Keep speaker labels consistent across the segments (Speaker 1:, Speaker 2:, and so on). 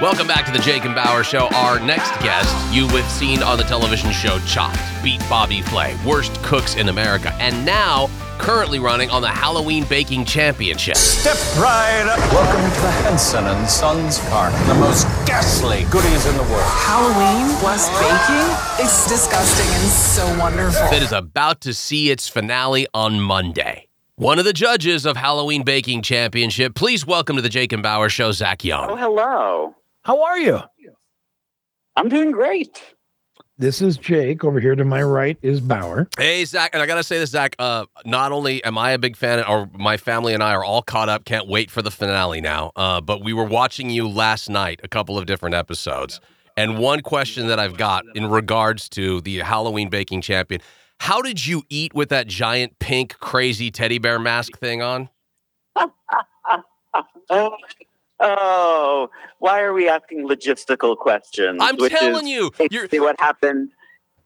Speaker 1: Welcome back to the Jake and Bauer Show. Our next guest, you have seen on the television show Chopped, beat Bobby Flay, worst cooks in America, and now currently running on the Halloween Baking Championship.
Speaker 2: Step right up. Welcome to the Henson and Sons Park, the most ghastly goodies in the world.
Speaker 3: Halloween plus baking? It's disgusting and so wonderful.
Speaker 1: That is about to see its finale on Monday. One of the judges of Halloween Baking Championship, please welcome to the Jake and Bauer Show, Zach Young.
Speaker 4: Oh, hello.
Speaker 5: How are you?
Speaker 4: I'm doing great.
Speaker 5: This is Jake. Over here to my right is Bauer.
Speaker 1: Hey, Zach, and I gotta say this, Zach. Uh, not only am I a big fan, or my family and I are all caught up. Can't wait for the finale now. Uh, but we were watching you last night, a couple of different episodes, and one question that I've got in regards to the Halloween baking champion: How did you eat with that giant pink crazy teddy bear mask thing on?
Speaker 4: Oh, oh, why are we asking logistical questions?
Speaker 1: I'm
Speaker 4: Which
Speaker 1: telling you, you're
Speaker 4: what happened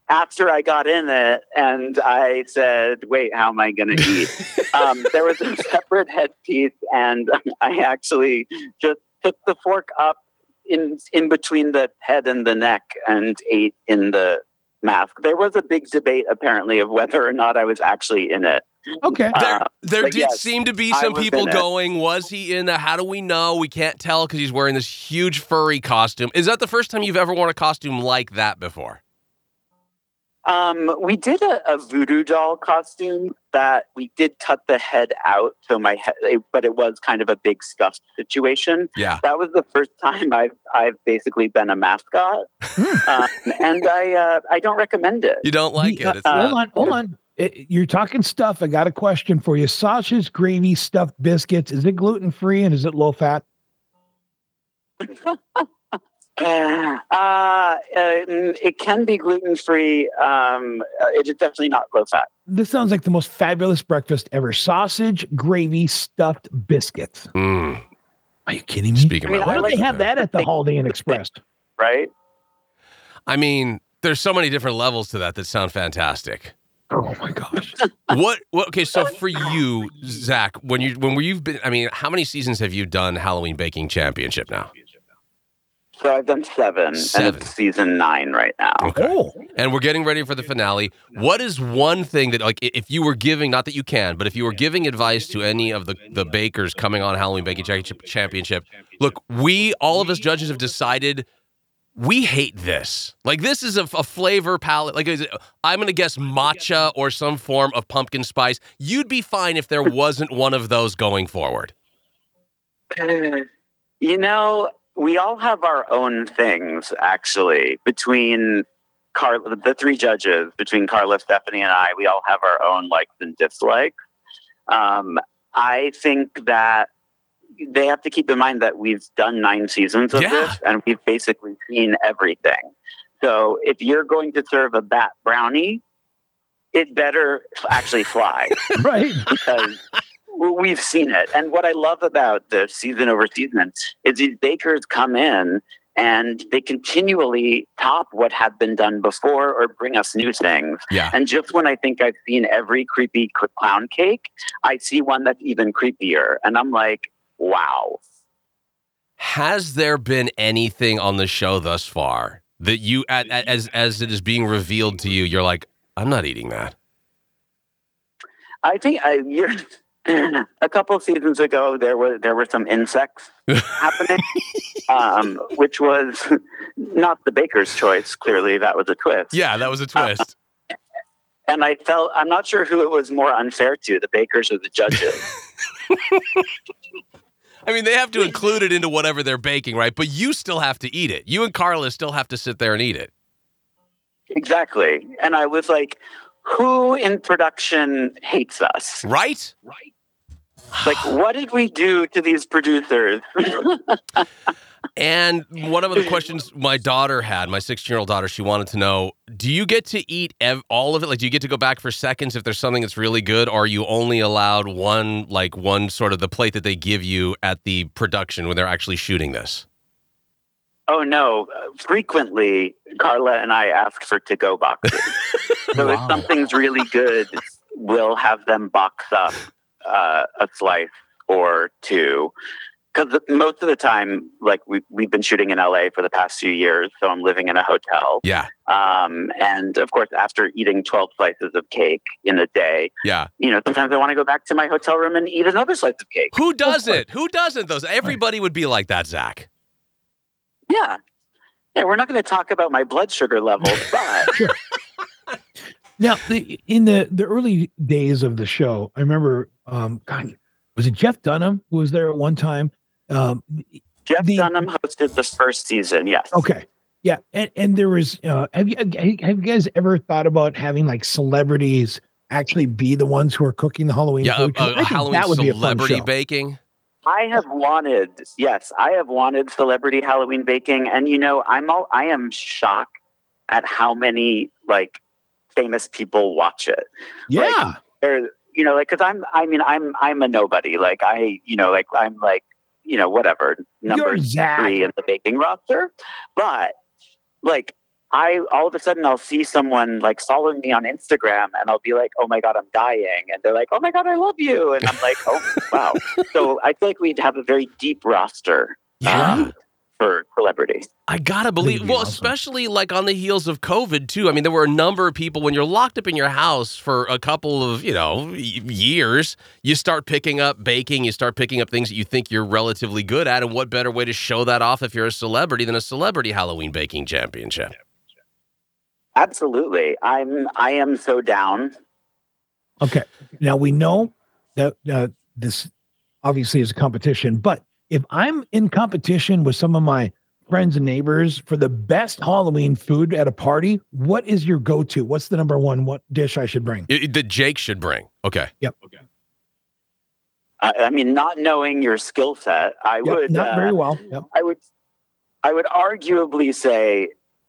Speaker 4: after I got in it, and I said, "Wait, how am I going to eat?" um, there was a separate headpiece, and I actually just took the fork up in in between the head and the neck and ate in the mask. There was a big debate, apparently, of whether or not I was actually in it.
Speaker 5: Okay.
Speaker 1: There,
Speaker 4: Uh,
Speaker 1: there
Speaker 4: but
Speaker 1: did
Speaker 4: yes,
Speaker 1: seem to be some people
Speaker 4: in it.
Speaker 1: going, was he in the? How do we know? We can't tell because he's wearing this huge furry costume. Is that the first time you've ever worn a costume like that before?
Speaker 4: Um, we did a, a voodoo doll costume that we did cut the head out, so my head, it- but it was kind of a big stuffed situation.
Speaker 1: Yeah.
Speaker 4: That was the first time I've I've basically been a mascot, um, and I uh, I don't recommend it.
Speaker 1: You don't like
Speaker 5: The-
Speaker 1: it. It's
Speaker 4: uh,
Speaker 5: hold on, hold on. It- you're talking stuff. I got a question for you. Sausage gravy stuffed biscuits. Is it gluten free and is it low fat?
Speaker 4: Uh, uh, mm, it can be gluten free. Um, uh, it is definitely not low fat.
Speaker 5: This sounds like the most fabulous breakfast ever. Sausage gravy stuffed biscuits.
Speaker 1: Mm,
Speaker 5: Are you kidding me?
Speaker 1: speaking
Speaker 4: I mean,
Speaker 5: Why don't they have that at the Holiday Inn Express?
Speaker 4: Right?
Speaker 1: I mean, there's so many different levels to that that sound fantastic.
Speaker 5: Oh my gosh.
Speaker 1: What? what okay, so for you, Zach, when you when you've been, I mean, how many seasons have you done Halloween Baking Championship now?
Speaker 4: So I've done seven,
Speaker 1: Seven.
Speaker 4: and it's season nine right now.
Speaker 1: Okay.
Speaker 5: Oh,
Speaker 1: And we're getting ready for the finale. What is one thing that, like, if you were giving, not that you can, but if you were giving advice to any of the, the bakers coming on Halloween Baking Championship- Championship, look, we, all of us judges have decided we hate this. Like, this is a, a flavor palette. Like, is it, I'm going to guess matcha or some form of pumpkin spice. You'd be fine if there wasn't one of those going forward.
Speaker 4: You know, we all have our own things, actually, between Car- the three judges, between Carla, Stephanie, and I, we all have our own likes and dislikes. Um, I think that they have to keep in mind that we've done nine seasons of
Speaker 1: Yeah.
Speaker 4: this and we've basically seen everything. So if you're going to serve a bat brownie, it better actually fly
Speaker 5: right.
Speaker 4: because we've seen it. And what I love about the season over season is these bakers come in and they continually top what had been done before or bring us new things.
Speaker 1: Yeah.
Speaker 4: And just when I think I've seen every creepy clown cake, I see one that's even creepier. And I'm like, wow.
Speaker 1: Has there been anything on the show thus far that you, as as it is being revealed to you, you're like, I'm not eating that.
Speaker 4: I think I, a couple of seasons ago there were there were some insects happening, um, which was not the baker's choice. Clearly, that was a twist.
Speaker 1: Yeah, that was a twist.
Speaker 4: And I felt I'm not sure who it was more unfair to, the bakers or the judges.
Speaker 1: I mean, they have to include it into whatever they're baking, right? But you still have to eat it. You and Carla still have to sit there and eat it.
Speaker 4: exactly. And I was like, who in production hates us?
Speaker 1: Right? Right?
Speaker 4: Like, what did we do to these producers?
Speaker 1: And one of the questions my daughter had, my 16 year old daughter, she wanted to know do you get to eat ev- all of it? Like, do you get to go back for seconds if there's something that's really good? Or are you only allowed one, like, one sort of the plate that they give you at the production when they're actually shooting this?
Speaker 4: oh no! Frequently, Carla and I asked for to-go boxes. so if something's really good, we'll have them box up uh, a slice or two. because most of the time, like we we've been shooting in LA for the past few years, so I'm living in a hotel.
Speaker 1: Yeah,
Speaker 4: Um, and of course, after eating 12 slices of cake in a day,
Speaker 1: yeah.
Speaker 4: you know, sometimes I want to go back to my hotel room and eat another slice of cake.
Speaker 1: Who doesn't? Who doesn't? Those everybody would be like that, Zach.
Speaker 4: Yeah. Yeah, we're not going to talk about my blood sugar levels, but
Speaker 5: Now, the, in the the early days of the show, I remember, um, God, was it Jeff Dunham who was there at one time? Um,
Speaker 4: Jeff
Speaker 5: The-
Speaker 4: Dunham hosted the first season. Yes.
Speaker 5: okay, yeah, and and there was, uh, have you have you guys ever thought about having like celebrities actually be the ones who are cooking the Halloween
Speaker 1: Yeah, a,
Speaker 5: food? 'Cause I
Speaker 1: a
Speaker 5: think
Speaker 1: Halloween
Speaker 5: that would be a fun
Speaker 1: celebrity
Speaker 5: show.
Speaker 1: baking.
Speaker 4: I have wanted, yes, I have wanted celebrity Halloween baking, and you know, I'm all, I am shocked at how many like famous people watch it.
Speaker 5: Yeah,
Speaker 4: Or you know, like because I'm, I mean, I'm, I'm a nobody. Like I, you know, like I'm like, you know, whatever number three in the baking roster, but like. I all of a sudden I'll see someone like following me on Instagram and I'll be like, "Oh my god, I'm dying," and they're like, "Oh my god, I love you," and I'm like, "Oh wow." so I feel like we'd have a very deep roster
Speaker 1: Yeah.
Speaker 4: um, for celebrities.
Speaker 1: I gotta believe.
Speaker 5: be
Speaker 1: Well,
Speaker 5: awesome.
Speaker 1: especially like on the heels of COVID too. I mean, there were a number of people when you're locked up in your house for a couple of you know years. You start picking up baking. You start picking up things that you think you're relatively good at. And what better way to show that off if you're a celebrity than a celebrity Halloween baking championship?
Speaker 4: Absolutely, I'm. I am so down.
Speaker 5: Okay. Now we know that uh, this obviously is a competition, but if I'm in competition with some of my friends and neighbors for the best Halloween food at a party, what is your go-to? What's the number one what dish I should bring?
Speaker 1: I- that Jake should bring. Okay.
Speaker 5: Yep.
Speaker 4: I, I mean, not knowing your skill set, I
Speaker 5: Yep,
Speaker 4: would.
Speaker 5: not
Speaker 4: uh,
Speaker 5: very well. Yep.
Speaker 4: I would. I would arguably say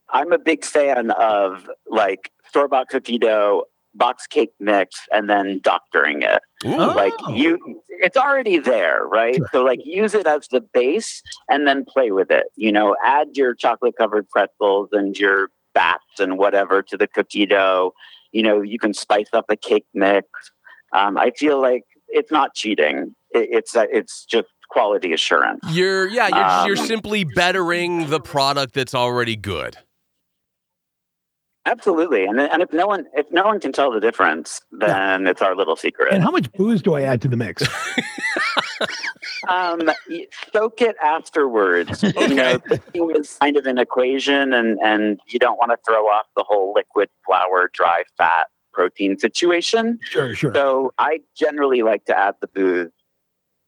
Speaker 4: I'm a big fan of like store bought cookie dough, box cake mix, and then doctoring it.
Speaker 1: Ooh.
Speaker 5: Oh.
Speaker 4: like you it's already there right
Speaker 5: Sure.
Speaker 4: so like use it as the base and then play with it you know add your chocolate covered pretzels and your bats and whatever to the cookie dough you know you can spice up a cake mix um, i feel like it's not cheating it, it's uh, it's just quality assurance
Speaker 1: You're yeah. You're you're
Speaker 4: Um,
Speaker 1: simply bettering the product that's already good.
Speaker 4: Absolutely and, and if no one if no one can tell the difference then it's our little secret
Speaker 5: And how much booze do I add to the mix?
Speaker 4: um, soak it afterwards. You know, cooking is kind of an equation, and and you don't want to throw off the whole liquid flour, dry fat, protein situation.
Speaker 5: sure, sure.
Speaker 4: So I generally like to add the booze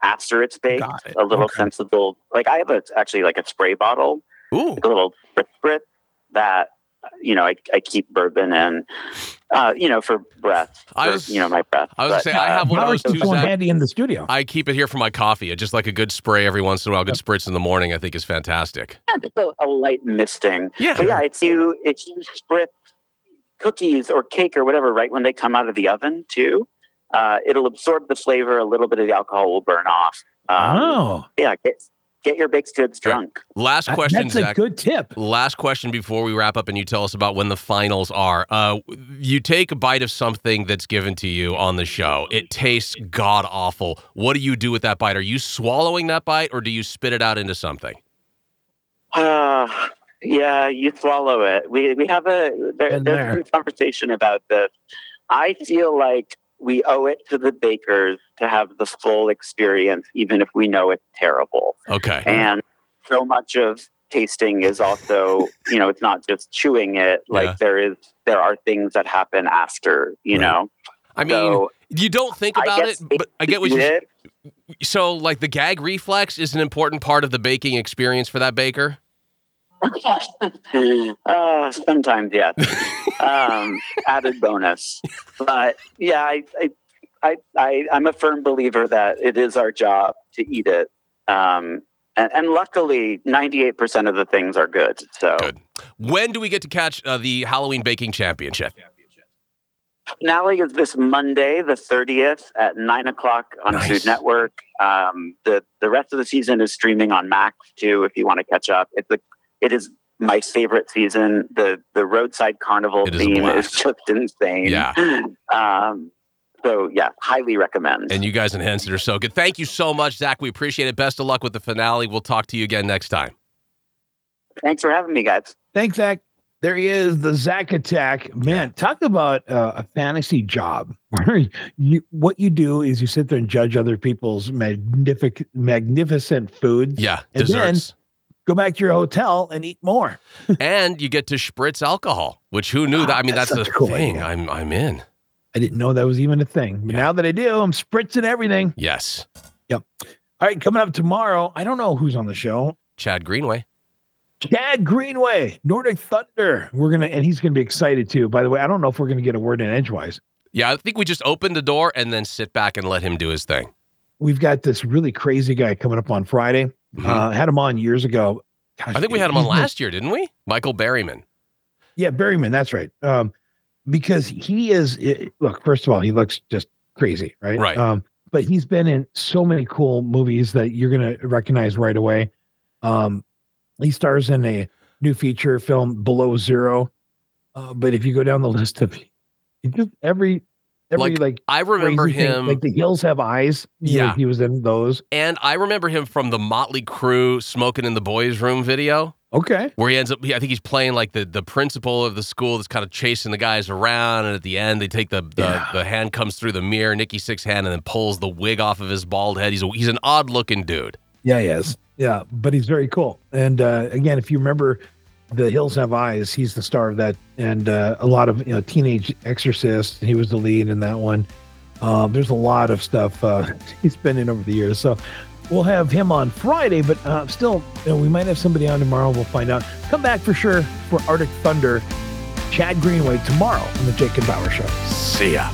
Speaker 4: after it's baked.
Speaker 5: It.
Speaker 4: A little
Speaker 5: Okay.
Speaker 4: sensible. Like I have a actually like a spray bottle,
Speaker 1: Ooh.
Speaker 4: like a little spritz spritz that. You know, I, I keep bourbon and, uh, you know, for breath,
Speaker 1: I was-
Speaker 4: you know, my breath.
Speaker 1: I was gonna
Speaker 4: But,
Speaker 1: say, I
Speaker 4: uh,
Speaker 1: have one of those two,
Speaker 5: one handy in the studio.
Speaker 1: I keep it here for my coffee. Just like a good spray every once in a while, a good spritz in the morning. I think is fantastic.
Speaker 4: yeah, just a, a light misting.
Speaker 1: Yeah.
Speaker 4: But yeah, it's you it's you spritz cookies or cake or whatever right when they come out of the oven too. Uh, it'll absorb the flavor. A little bit of the alcohol will burn off. Um,
Speaker 5: oh,
Speaker 4: Yeah, get get your baked goods drunk.
Speaker 1: Last
Speaker 5: that-
Speaker 1: question,
Speaker 5: that's a good tip.
Speaker 1: Last question before we wrap up, and you tell us about when the finals are. Uh, you take a bite of something that's given to you on the show. It tastes god awful. What do you do with that bite? Are you swallowing that bite, or do you spit it out into something?
Speaker 4: Uh, yeah, you swallow it. We we have a there, there's
Speaker 5: there.
Speaker 4: some conversation about this. I feel like we owe it to the bakers to have the full experience, even if we know it's terrible.
Speaker 1: Okay.
Speaker 4: and so much of tasting is also you know it's not just chewing it like
Speaker 1: Yeah.
Speaker 4: there is there are things that happen after you
Speaker 1: Right.
Speaker 4: know
Speaker 1: I mean,
Speaker 4: so
Speaker 1: you don't think about it, but I get what you. So, like the gag reflex is an important part of the baking experience for that baker.
Speaker 4: uh, sometimes yes um, added bonus but yeah I, I I, I i'm a firm believer that it is our job to eat it um, and, and luckily 98% of the things are good so
Speaker 1: Good. When do we get to catch uh, the Halloween baking championship?
Speaker 4: finale is this Monday, the 30th at nine o'clock on
Speaker 1: Nice.
Speaker 4: Food Network. Um, the the rest of the season is streaming on Max too. If you want to catch up, it's a, it is my favorite season. The the roadside carnival
Speaker 1: It is a
Speaker 4: theme
Speaker 1: blast.
Speaker 4: is just insane.
Speaker 1: Yeah.
Speaker 4: Um, So yeah, highly recommend.
Speaker 1: And you guys in Henson are so good. Thank you so much, Zach. We appreciate it. Best of luck with the finale. We'll talk to you again next time.
Speaker 4: Thanks for having me, guys.
Speaker 5: Thanks, Zach. There he is, the Zach Attack. Man, talk about uh, a fantasy job. you, what you do is you sit there and judge other people's magnific- magnificent foods.
Speaker 1: Yeah,
Speaker 5: And then-
Speaker 1: desserts.
Speaker 5: Go back to your hotel and eat more.
Speaker 1: and you get to spritz alcohol, which who knew that? I mean,
Speaker 5: That's
Speaker 1: that's, the
Speaker 5: cool
Speaker 1: thing.
Speaker 5: idea.
Speaker 1: I'm I'm in.
Speaker 5: I didn't know that was even a thing. But now that I do, I'm spritzing everything.
Speaker 1: Yes. Yep.
Speaker 5: All right, coming up tomorrow. I don't know who's on the show.
Speaker 1: Chad Greenway.
Speaker 5: Chad Greenway, Nordic Thunder. We're gonna, and he's gonna be excited too. By the way, I don't know if we're gonna get a word in edgewise.
Speaker 1: Yeah, I think we just open the door and then sit back and let him do his thing.
Speaker 5: We've got this really crazy guy coming up on Friday.
Speaker 1: Mhm.
Speaker 5: Uh, had him on years ago. Gosh,
Speaker 1: I think we had him on last year, didn't we? Michael Berryman.
Speaker 5: Yeah, Berryman. That's right. Um, because he is. i look, first of all, he looks just crazy, right?
Speaker 1: Right.
Speaker 5: Um, but he's been in so many cool movies that you're gonna recognize right away. Um, he stars in a new feature film, Below Zero. Uh, but if you go down the list of just every every
Speaker 1: Like,
Speaker 5: like,
Speaker 1: I remember
Speaker 5: crazy thing,
Speaker 1: him,
Speaker 5: like the hills have eyes.
Speaker 1: Yeah.
Speaker 5: he was in those.
Speaker 1: and I remember him from the Motley Crue "Smoking in the Boys' Room" video,
Speaker 5: Okay.
Speaker 1: where he ends up. I think he's playing like the the principal of the school that's kind of chasing the guys around, and at the end they take the the,
Speaker 5: Yeah.
Speaker 1: the hand comes through the mirror, Nikki Sixx hand, and then pulls the wig off of his bald head. He's a, he's an odd looking dude.
Speaker 5: Yeah, he is. Yeah, but he's very cool. And uh, again, if you remember, The Hills Have Eyes, he's the star of that, and uh, a lot of you know Teenage Exorcist. He was the lead in that one. Um, there's a lot of stuff uh, he's been in over the years. So we'll have him on Friday, but uh, still, you know, we might have somebody on tomorrow. We'll find out. Come back for sure for Arctic Thunder. Chad Greenway tomorrow on the and Bauer Show.
Speaker 1: See ya.